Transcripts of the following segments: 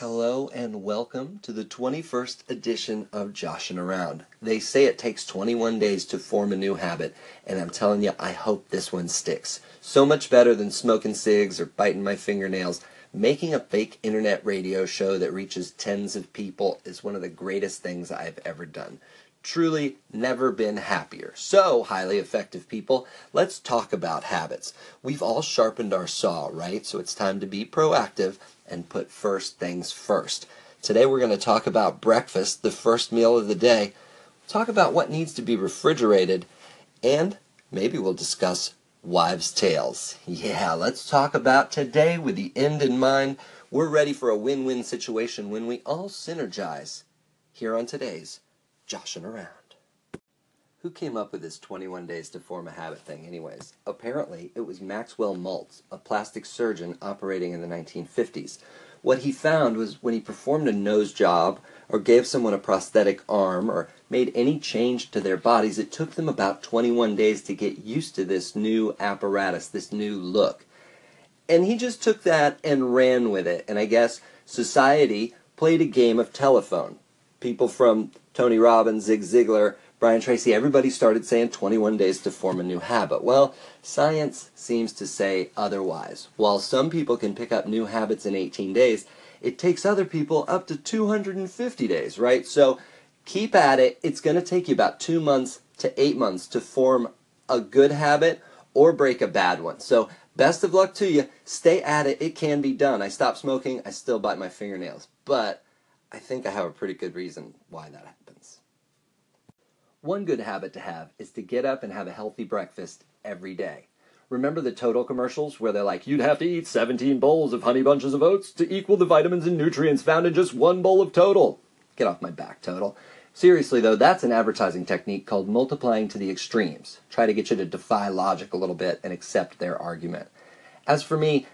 Hello and welcome to the 21st edition of Joshin' Around. They say it takes 21 days to form a new habit, and I'm telling you, I hope this one sticks. So much better than smoking cigs or biting my fingernails. Making a fake internet radio show that reaches tens of people is one of the greatest things I've ever done. Truly never been happier. So, highly effective people, let's talk about habits. We've all sharpened our saw, right? So it's time to be proactive and put first things first. Today we're going to talk about breakfast, the first meal of the day. talk about what needs to be refrigerated, and maybe we'll discuss wives' tales. Yeah, let's talk about today with the end in mind. We're ready for a win win situation when we all synergize here on today's Joshin' Around. Who came up with this 21 days to form a habit thing, anyways? Apparently, it was Maxwell Maltz, a plastic surgeon operating in the 1950s. What he found was when he performed a nose job, or gave someone a prosthetic arm, or made any change to their bodies, it took them about 21 days to get used to this new apparatus, this new look. And he just took that and ran with it. And I guess society played a game of telephone. People from Tony Robbins, Zig Ziglar, Brian Tracy, everybody started saying 21 days to form a new habit. Well, science seems to say otherwise. While some people can pick up new habits in 18 days, it takes other people up to 250 days, right? So keep at it. It's going to take you about two months to eight months to form a good habit or break a bad one. So best of luck to you. Stay at it. It can be done. I stopped smoking. I still bite my fingernails. But I think I have a pretty good reason why that happens. One good habit to have is to get up and have a healthy breakfast every day. Remember the Total commercials where they're like, you'd have to eat 17 bowls of honey bunches of oats to equal the vitamins and nutrients found in just one bowl of Total? Get off my back, Total. Seriously, though, that's an advertising technique called multiplying to the extremes. Try to get you to defy logic a little bit and accept their argument. As for me,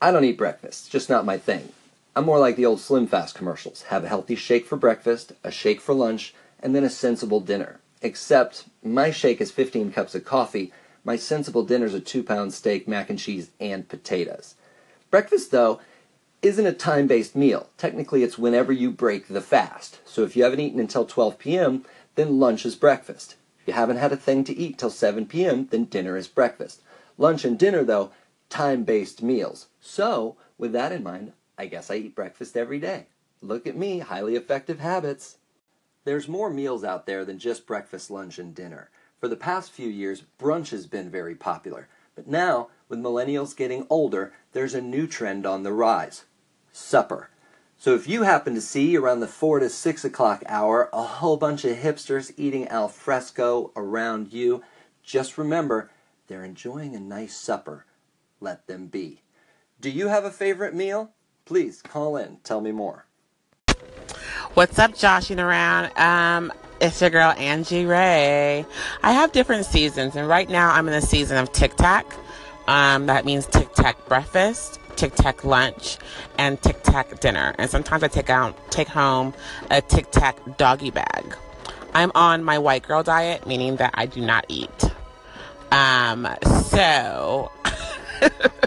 I don't eat breakfast, just not my thing. I'm more like the old Slim Fast commercials. Have a healthy shake for breakfast, a shake for lunch, and then a sensible dinner. Except my shake is 15 cups of coffee, my sensible dinner is a two pound steak, mac and cheese, and potatoes. Breakfast, though, isn't a time based meal. Technically, it's whenever you break the fast. So if you haven't eaten until 12 p.m., then lunch is breakfast. If you haven't had a thing to eat till 7 p.m., then dinner is breakfast. Lunch and dinner, though, time based meals. So, with that in mind, I guess I eat breakfast every day. Look at me, highly effective habits. There's more meals out there than just breakfast, lunch, and dinner. For the past few years, brunch has been very popular. But now, with millennials getting older, there's a new trend on the rise supper. So if you happen to see around the 4 to 6 o'clock hour a whole bunch of hipsters eating al fresco around you, just remember they're enjoying a nice supper. Let them be. Do you have a favorite meal? Please call in. Tell me more. What's up, joshing around? Um, it's your girl Angie Ray. I have different seasons, and right now I'm in the season of Tic Tac. Um, that means Tic Tac breakfast, Tic Tac lunch, and Tic Tac dinner. And sometimes I take out, take home a Tic Tac doggy bag. I'm on my white girl diet, meaning that I do not eat. Um, so.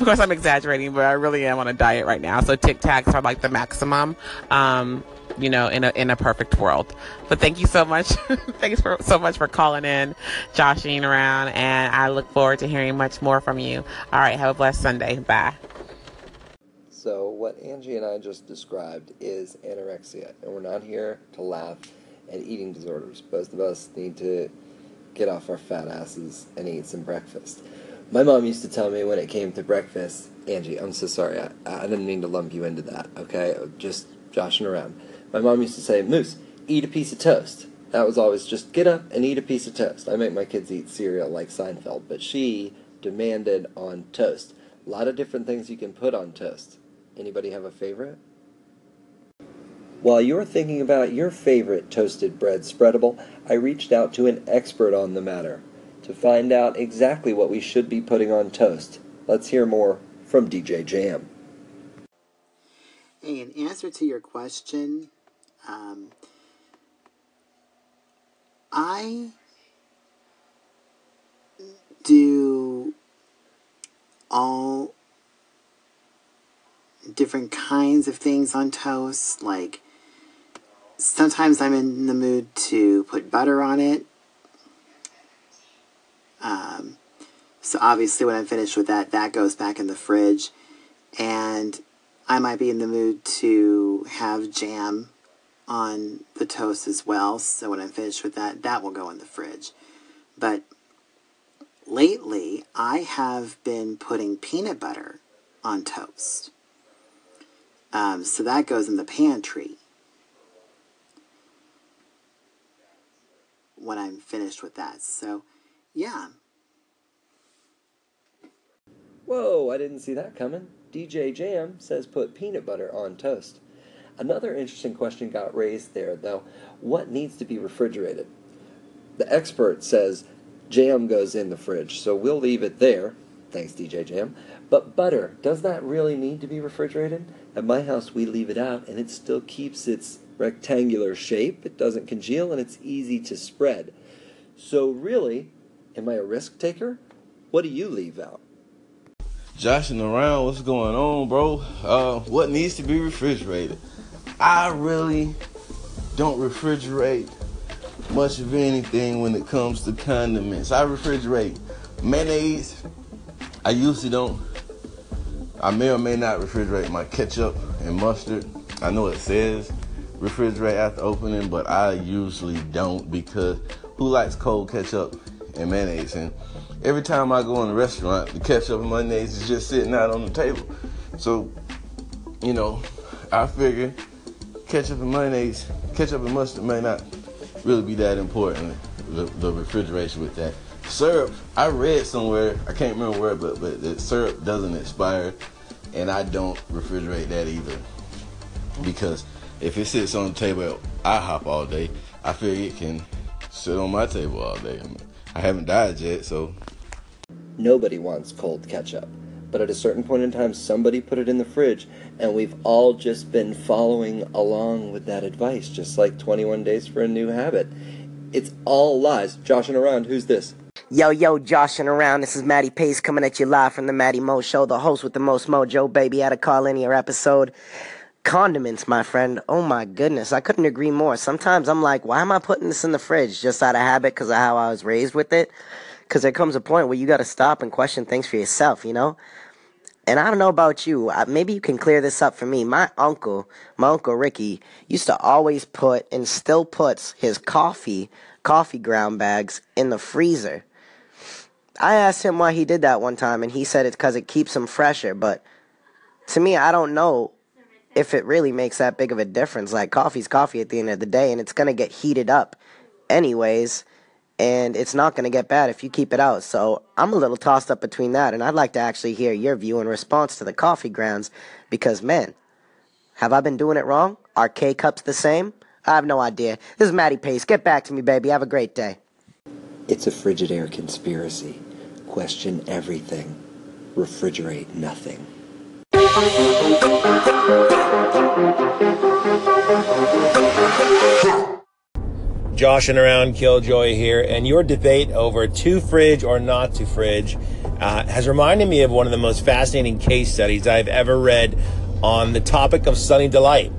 of course, I'm exaggerating, but I really am on a diet right now. So Tic Tacs are like the maximum, um, you know, in a in a perfect world. But thank you so much. Thanks for so much for calling in, joshing around, and I look forward to hearing much more from you. All right, have a blessed Sunday. Bye. So what Angie and I just described is anorexia, and we're not here to laugh at eating disorders. Both of us need to get off our fat asses and eat some breakfast. My mom used to tell me when it came to breakfast, Angie, I'm so sorry. I, I didn't mean to lump you into that, okay? Just joshing around. My mom used to say, Moose, eat a piece of toast. That was always just get up and eat a piece of toast. I make my kids eat cereal like Seinfeld, but she demanded on toast. A lot of different things you can put on toast. Anybody have a favorite? While you're thinking about your favorite toasted bread spreadable, I reached out to an expert on the matter to find out exactly what we should be putting on toast. Let's hear more from DJ Jam. Hey, in answer to your question, um, I do all different kinds of things on toast. Like sometimes I'm in the mood to put butter on it. Um, so obviously, when I'm finished with that, that goes back in the fridge. And I might be in the mood to have jam on the toast as well. So when I'm finished with that, that will go in the fridge. But lately, I have been putting peanut butter on toast. Um, so that goes in the pantry when I'm finished with that. So, yeah. Whoa, I didn't see that coming. DJ Jam says put peanut butter on toast. Another interesting question got raised there, though. What needs to be refrigerated? The expert says jam goes in the fridge, so we'll leave it there. Thanks, DJ Jam. But butter, does that really need to be refrigerated? At my house, we leave it out, and it still keeps its rectangular shape. It doesn't congeal, and it's easy to spread. So, really, am I a risk taker? What do you leave out? Joshing around, what's going on, bro? Uh, what needs to be refrigerated? I really don't refrigerate much of anything when it comes to condiments. I refrigerate mayonnaise. I usually don't. I may or may not refrigerate my ketchup and mustard. I know it says refrigerate after opening, but I usually don't because who likes cold ketchup and mayonnaise? And every time I go in a restaurant, the ketchup and mayonnaise is just sitting out on the table. So, you know, I figure ketchup and mayonnaise, ketchup and mustard may not really be that important. The, the refrigeration with that syrup. I read somewhere, I can't remember where, but but the syrup doesn't expire, and I don't refrigerate that either because if it sits on the table I hop all day, I feel it can sit on my table all day. I, mean, I haven't died yet, so. Nobody wants cold ketchup. But at a certain point in time, somebody put it in the fridge, and we've all just been following along with that advice, just like 21 Days for a New Habit. It's all lies. Joshing around, who's this? Yo, yo, joshing around. This is Maddie Pace coming at you live from the Maddie Mo Show, the host with the most mojo, baby. Had a call in your episode. Condiments, my friend. Oh my goodness, I couldn't agree more. Sometimes I'm like, why am I putting this in the fridge just out of habit because of how I was raised with it? Because there comes a point where you got to stop and question things for yourself, you know? And I don't know about you, maybe you can clear this up for me. My uncle, my uncle Ricky, used to always put and still puts his coffee, coffee ground bags in the freezer. I asked him why he did that one time, and he said it's because it keeps them fresher. But to me, I don't know if it really makes that big of a difference. Like, coffee's coffee at the end of the day, and it's to get heated up anyways and it's not to get bad if you keep it out. So I'm a little tossed up between that, and I'd like to actually hear your view in response to the coffee grounds because, man, have I been doing it wrong? Are K cups the same? I have no idea. This is Maddie Pace. Get back to me, baby. Have a great day. It's a Frigidaire conspiracy. Question everything, refrigerate nothing. Joshing around Killjoy here, and your debate over to fridge or not to fridge uh, has reminded me of one of the most fascinating case studies I've ever read on the topic of Sunny Delight.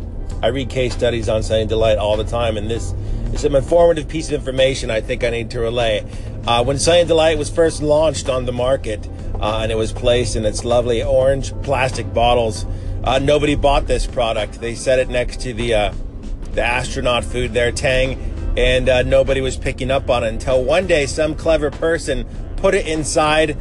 I read case studies on Sunny Delight all the time, and this is an informative piece of information I think I need to relay. Uh, when Sunny Delight was first launched on the market, uh, and it was placed in its lovely orange plastic bottles, uh, nobody bought this product. They set it next to the uh, the astronaut food there, Tang, and uh, nobody was picking up on it until one day some clever person put it inside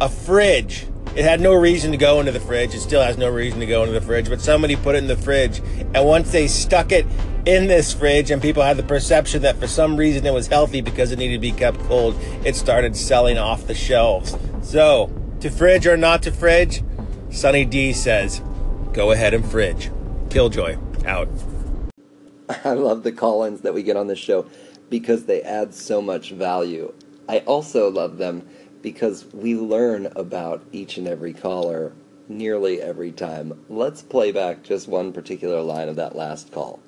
a fridge. It had no reason to go into the fridge. It still has no reason to go into the fridge, but somebody put it in the fridge. And once they stuck it in this fridge and people had the perception that for some reason it was healthy because it needed to be kept cold, it started selling off the shelves. So, to fridge or not to fridge, Sunny D says, go ahead and fridge. Killjoy, out. I love the call ins that we get on this show because they add so much value. I also love them because we learn about each and every caller nearly every time. Let's play back just one particular line of that last call.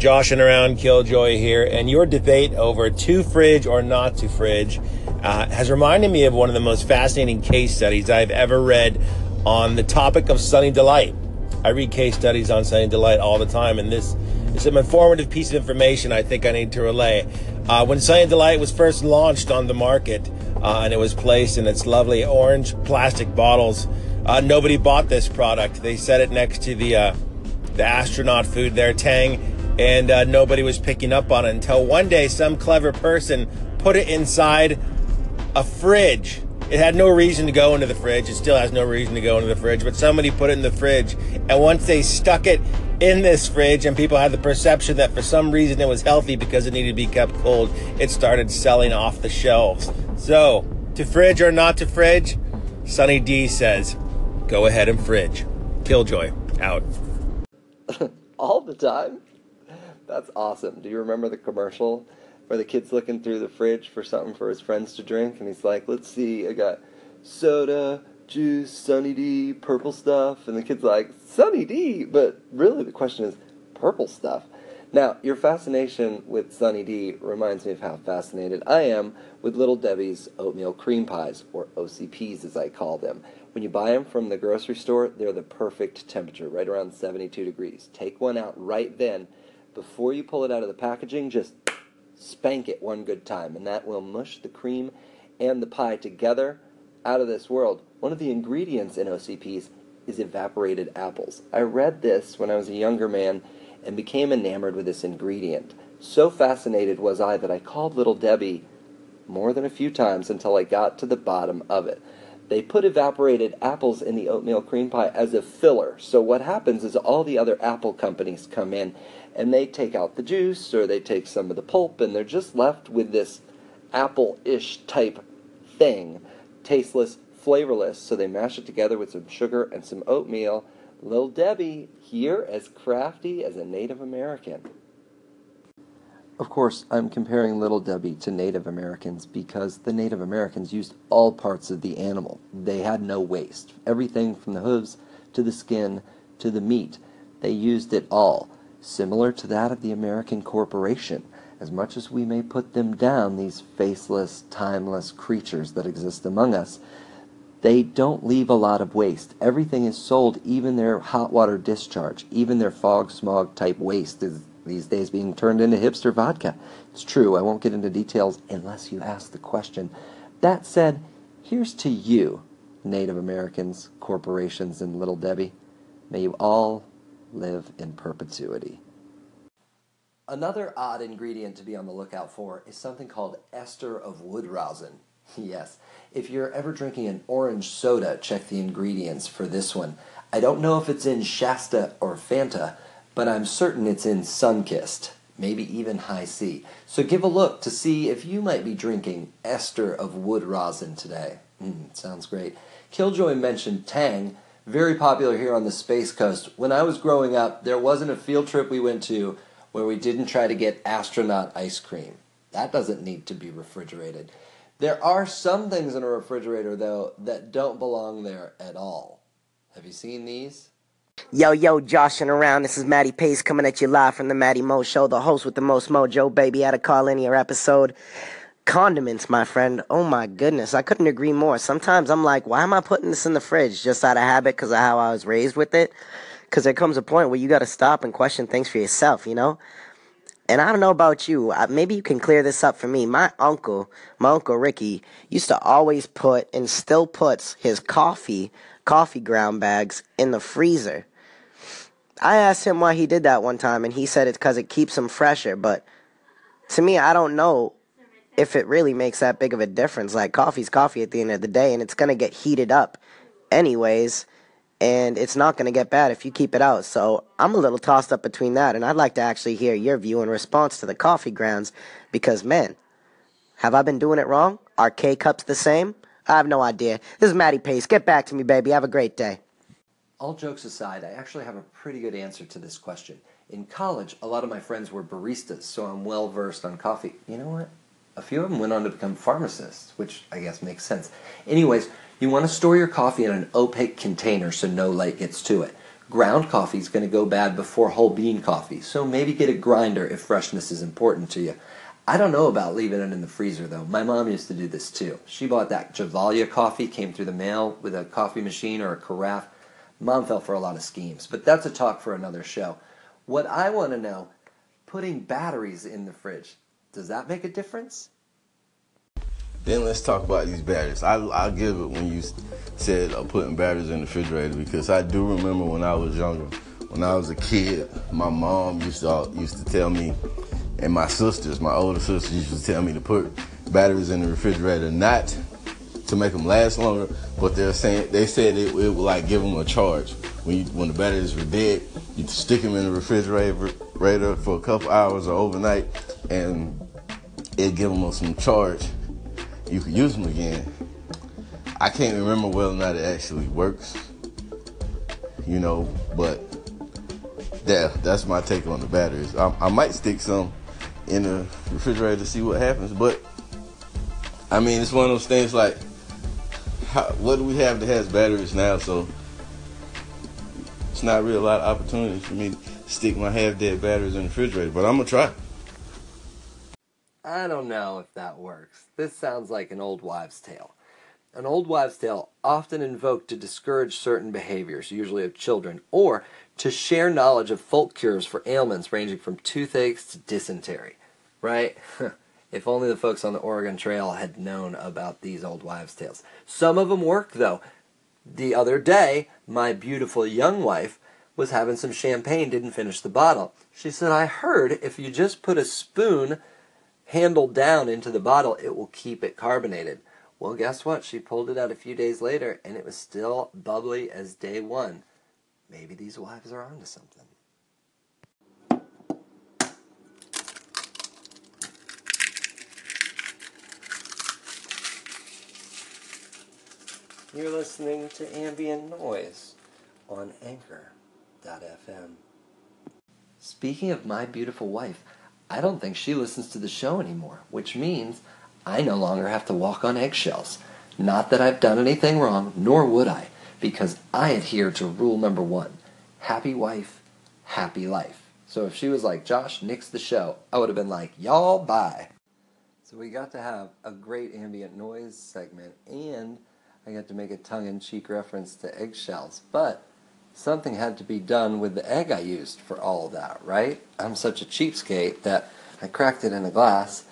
Joshing around Killjoy here, and your debate over to fridge or not to fridge uh, has reminded me of one of the most fascinating case studies I've ever read on the topic of Sunny Delight. I read case studies on Sunny Delight all the time, and this is an informative piece of information I think I need to relay. Uh, when Sunny Delight was first launched on the market uh, and it was placed in its lovely orange plastic bottles, uh, nobody bought this product. They set it next to the uh, the astronaut food there, Tang, and uh, nobody was picking up on it until one day some clever person put it inside a fridge. It had no reason to go into the fridge. It still has no reason to go into the fridge, but somebody put it in the fridge. And once they stuck it in this fridge and people had the perception that for some reason it was healthy because it needed to be kept cold, it started selling off the shelves. So, to fridge or not to fridge, Sunny D says, go ahead and fridge. Killjoy, out. All the time? That's awesome. Do you remember the commercial where the kid's looking through the fridge for something for his friends to drink? And he's like, let's see, I got soda, juice, Sunny D, purple stuff. And the kid's like, Sunny D? But really, the question is, purple stuff. Now, your fascination with Sunny D reminds me of how fascinated I am with Little Debbie's oatmeal cream pies, or OCPs as I call them. When you buy them from the grocery store, they're the perfect temperature, right around 72 degrees. Take one out right then before you pull it out of the packaging, just spank it one good time, and that will mush the cream and the pie together out of this world. One of the ingredients in OCPs is evaporated apples. I read this when I was a younger man and became enamored with this ingredient. So fascinated was I that I called Little Debbie more than a few times until I got to the bottom of it. They put evaporated apples in the oatmeal cream pie as a filler. So what happens is all the other apple companies come in and they take out the juice or they take some of the pulp and they're just left with this apple-ish type thing, tasteless, flavorless. So they mash it together with some sugar and some oatmeal. Little Debbie here as crafty as a Native American. Of course, I'm comparing Little Debbie to Native Americans because the Native Americans used all parts of the animal. They had no waste. Everything from the hooves to the skin to the meat. They used it all similar to that of the American corporation. As much as we may put them down, these faceless, timeless creatures that exist among us, they don't leave a lot of waste. Everything is sold, even their hot water discharge, even their fog smog type waste is these days being turned into hipster vodka. It's true, I won't get into details unless you ask the question. That said, here's to you, Native Americans, corporations, and Little Debbie. May you all live in perpetuity. Another odd ingredient to be on the lookout for is something called ester of wood rosin. Yes, if you're ever drinking an orange soda, check the ingredients for this one. I don't know if it's in Shasta or Fanta, but I'm certain it's in Sunkist, maybe even Hi-C. So give a look to see if you might be drinking ester of wood rosin today. Mm, sounds great. Killjoy mentioned Tang very popular here on the Space Coast. When I was growing up, there wasn't a field trip we went to where we didn't try to get astronaut ice cream. That doesn't need to be refrigerated. There are some things in a refrigerator, though, that don't belong there at all. Have you seen these? Yo, yo, joshing around. This is Matty Pace coming at you live from the Matty Mo Show, the host with the most mojo, baby, at a call linear episode condiments, my friend. Oh my goodness, I couldn't agree more. Sometimes I'm like, why am I putting this in the fridge just out of habit because of how I was raised with it? Because there comes a point where you got to stop and question things for yourself, you know? And I don't know about you, maybe you can clear this up for me. My uncle, my uncle Ricky, used to always put and still puts his coffee, coffee ground bags in the freezer. I asked him why he did that one time, and he said it's because it keeps them fresher. But to me, I don't know if it really makes that big of a difference. Like coffee's coffee at the end of the day, and it's gonna get heated up, anyways, and it's not gonna get bad if you keep it out. So I'm a little tossed up between that, and I'd like to actually hear your view in response to the coffee grounds, because man, have I been doing it wrong? Are K cups the same? I have no idea. This is Matty Pace. Get back to me, baby. Have a great day. All jokes aside, I actually have a pretty good answer to this question. In college, a lot of my friends were baristas, so I'm well versed on coffee. You know what? a few of them went on to become pharmacists, which I guess makes sense. Anyways, you want to store your coffee in an opaque container so no light gets to it. Ground coffee is going to go bad before whole bean coffee, so maybe get a grinder if freshness is important to you. I don't know about leaving it in the freezer though. My mom used to do this too. She bought that Gevalia coffee, came through the mail with a coffee machine or a carafe. Mom fell for a lot of schemes, but that's a talk for another show. What I want to know, putting batteries in the fridge, does that make a difference? Then let's talk about these batteries. I, I'll give it when you said uh, putting batteries in the refrigerator because I do remember when I was younger, when I was a kid, my mom used to used to tell me, and my sisters, my older sisters, used to tell me to put batteries in the refrigerator, not to make them last longer, but they're saying they said it, it would like give them a charge. When you, when the batteries were dead, you stick them in the refrigerator for a couple hours or overnight, and it give them some charge you can use them again. I can't remember whether or not it actually works, you know, but yeah, that's my take on the batteries. I, I might stick some in the refrigerator to see what happens, but I mean, it's one of those things like, how, what do we have that has batteries now? So it's not really a lot of opportunities for me to stick my half dead batteries in the refrigerator, but I'm gonna try. I don't know if that works. This sounds like an old wives' tale. An old wives' tale often invoked to discourage certain behaviors, usually of children, or to share knowledge of folk cures for ailments ranging from toothaches to dysentery. Right? if only the folks on the Oregon Trail had known about these old wives' tales. Some of them work, though. The other day, my beautiful young wife was having some champagne, didn't finish the bottle. She said, I heard if you just put a spoon handle down into the bottle, it will keep it carbonated. Well, guess what? She pulled it out a few days later and it was still bubbly as day one. Maybe these wives are onto something. You're listening to ambient noise on anchor.fm. Speaking of my beautiful wife, I don't think she listens to the show anymore, which means I no longer have to walk on eggshells. Not that I've done anything wrong, nor would I, because I adhere to rule number one happy wife, happy life. So if she was like, Josh, nix the show, I would have been like, y'all, bye. So we got to have a great ambient noise segment, and I got to make a tongue in cheek reference to eggshells. But something had to be done with the egg I used for all that, right? I'm such a cheapskate that I cracked it in a glass,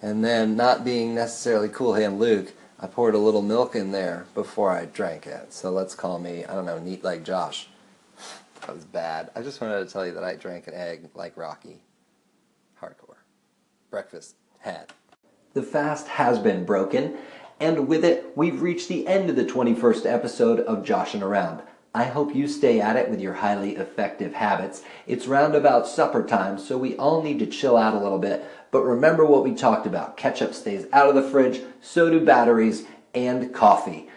and then, not being necessarily Cool Hand Luke, I poured a little milk in there before I drank it. So let's call me, I don't know, neat like Josh. That was bad. I just wanted to tell you that I drank an egg like Rocky. Hardcore. Breakfast had. The fast has been broken, and with it, we've reached the end of the 21st episode of Joshin' Around. I hope you stay at it with your highly effective habits. It's round about supper time, so we all need to chill out a little bit. But remember what we talked about. Ketchup stays out of the fridge, so do batteries and coffee.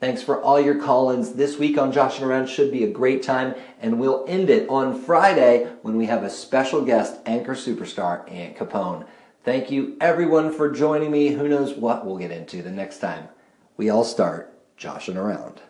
Thanks for all your call-ins. This week on Joshin' Around should be a great time, and we'll end it on Friday when we have a special guest, anchor superstar Aunt Capone. Thank you everyone for joining me. Who knows what we'll get into the next time. We all start joshing Around.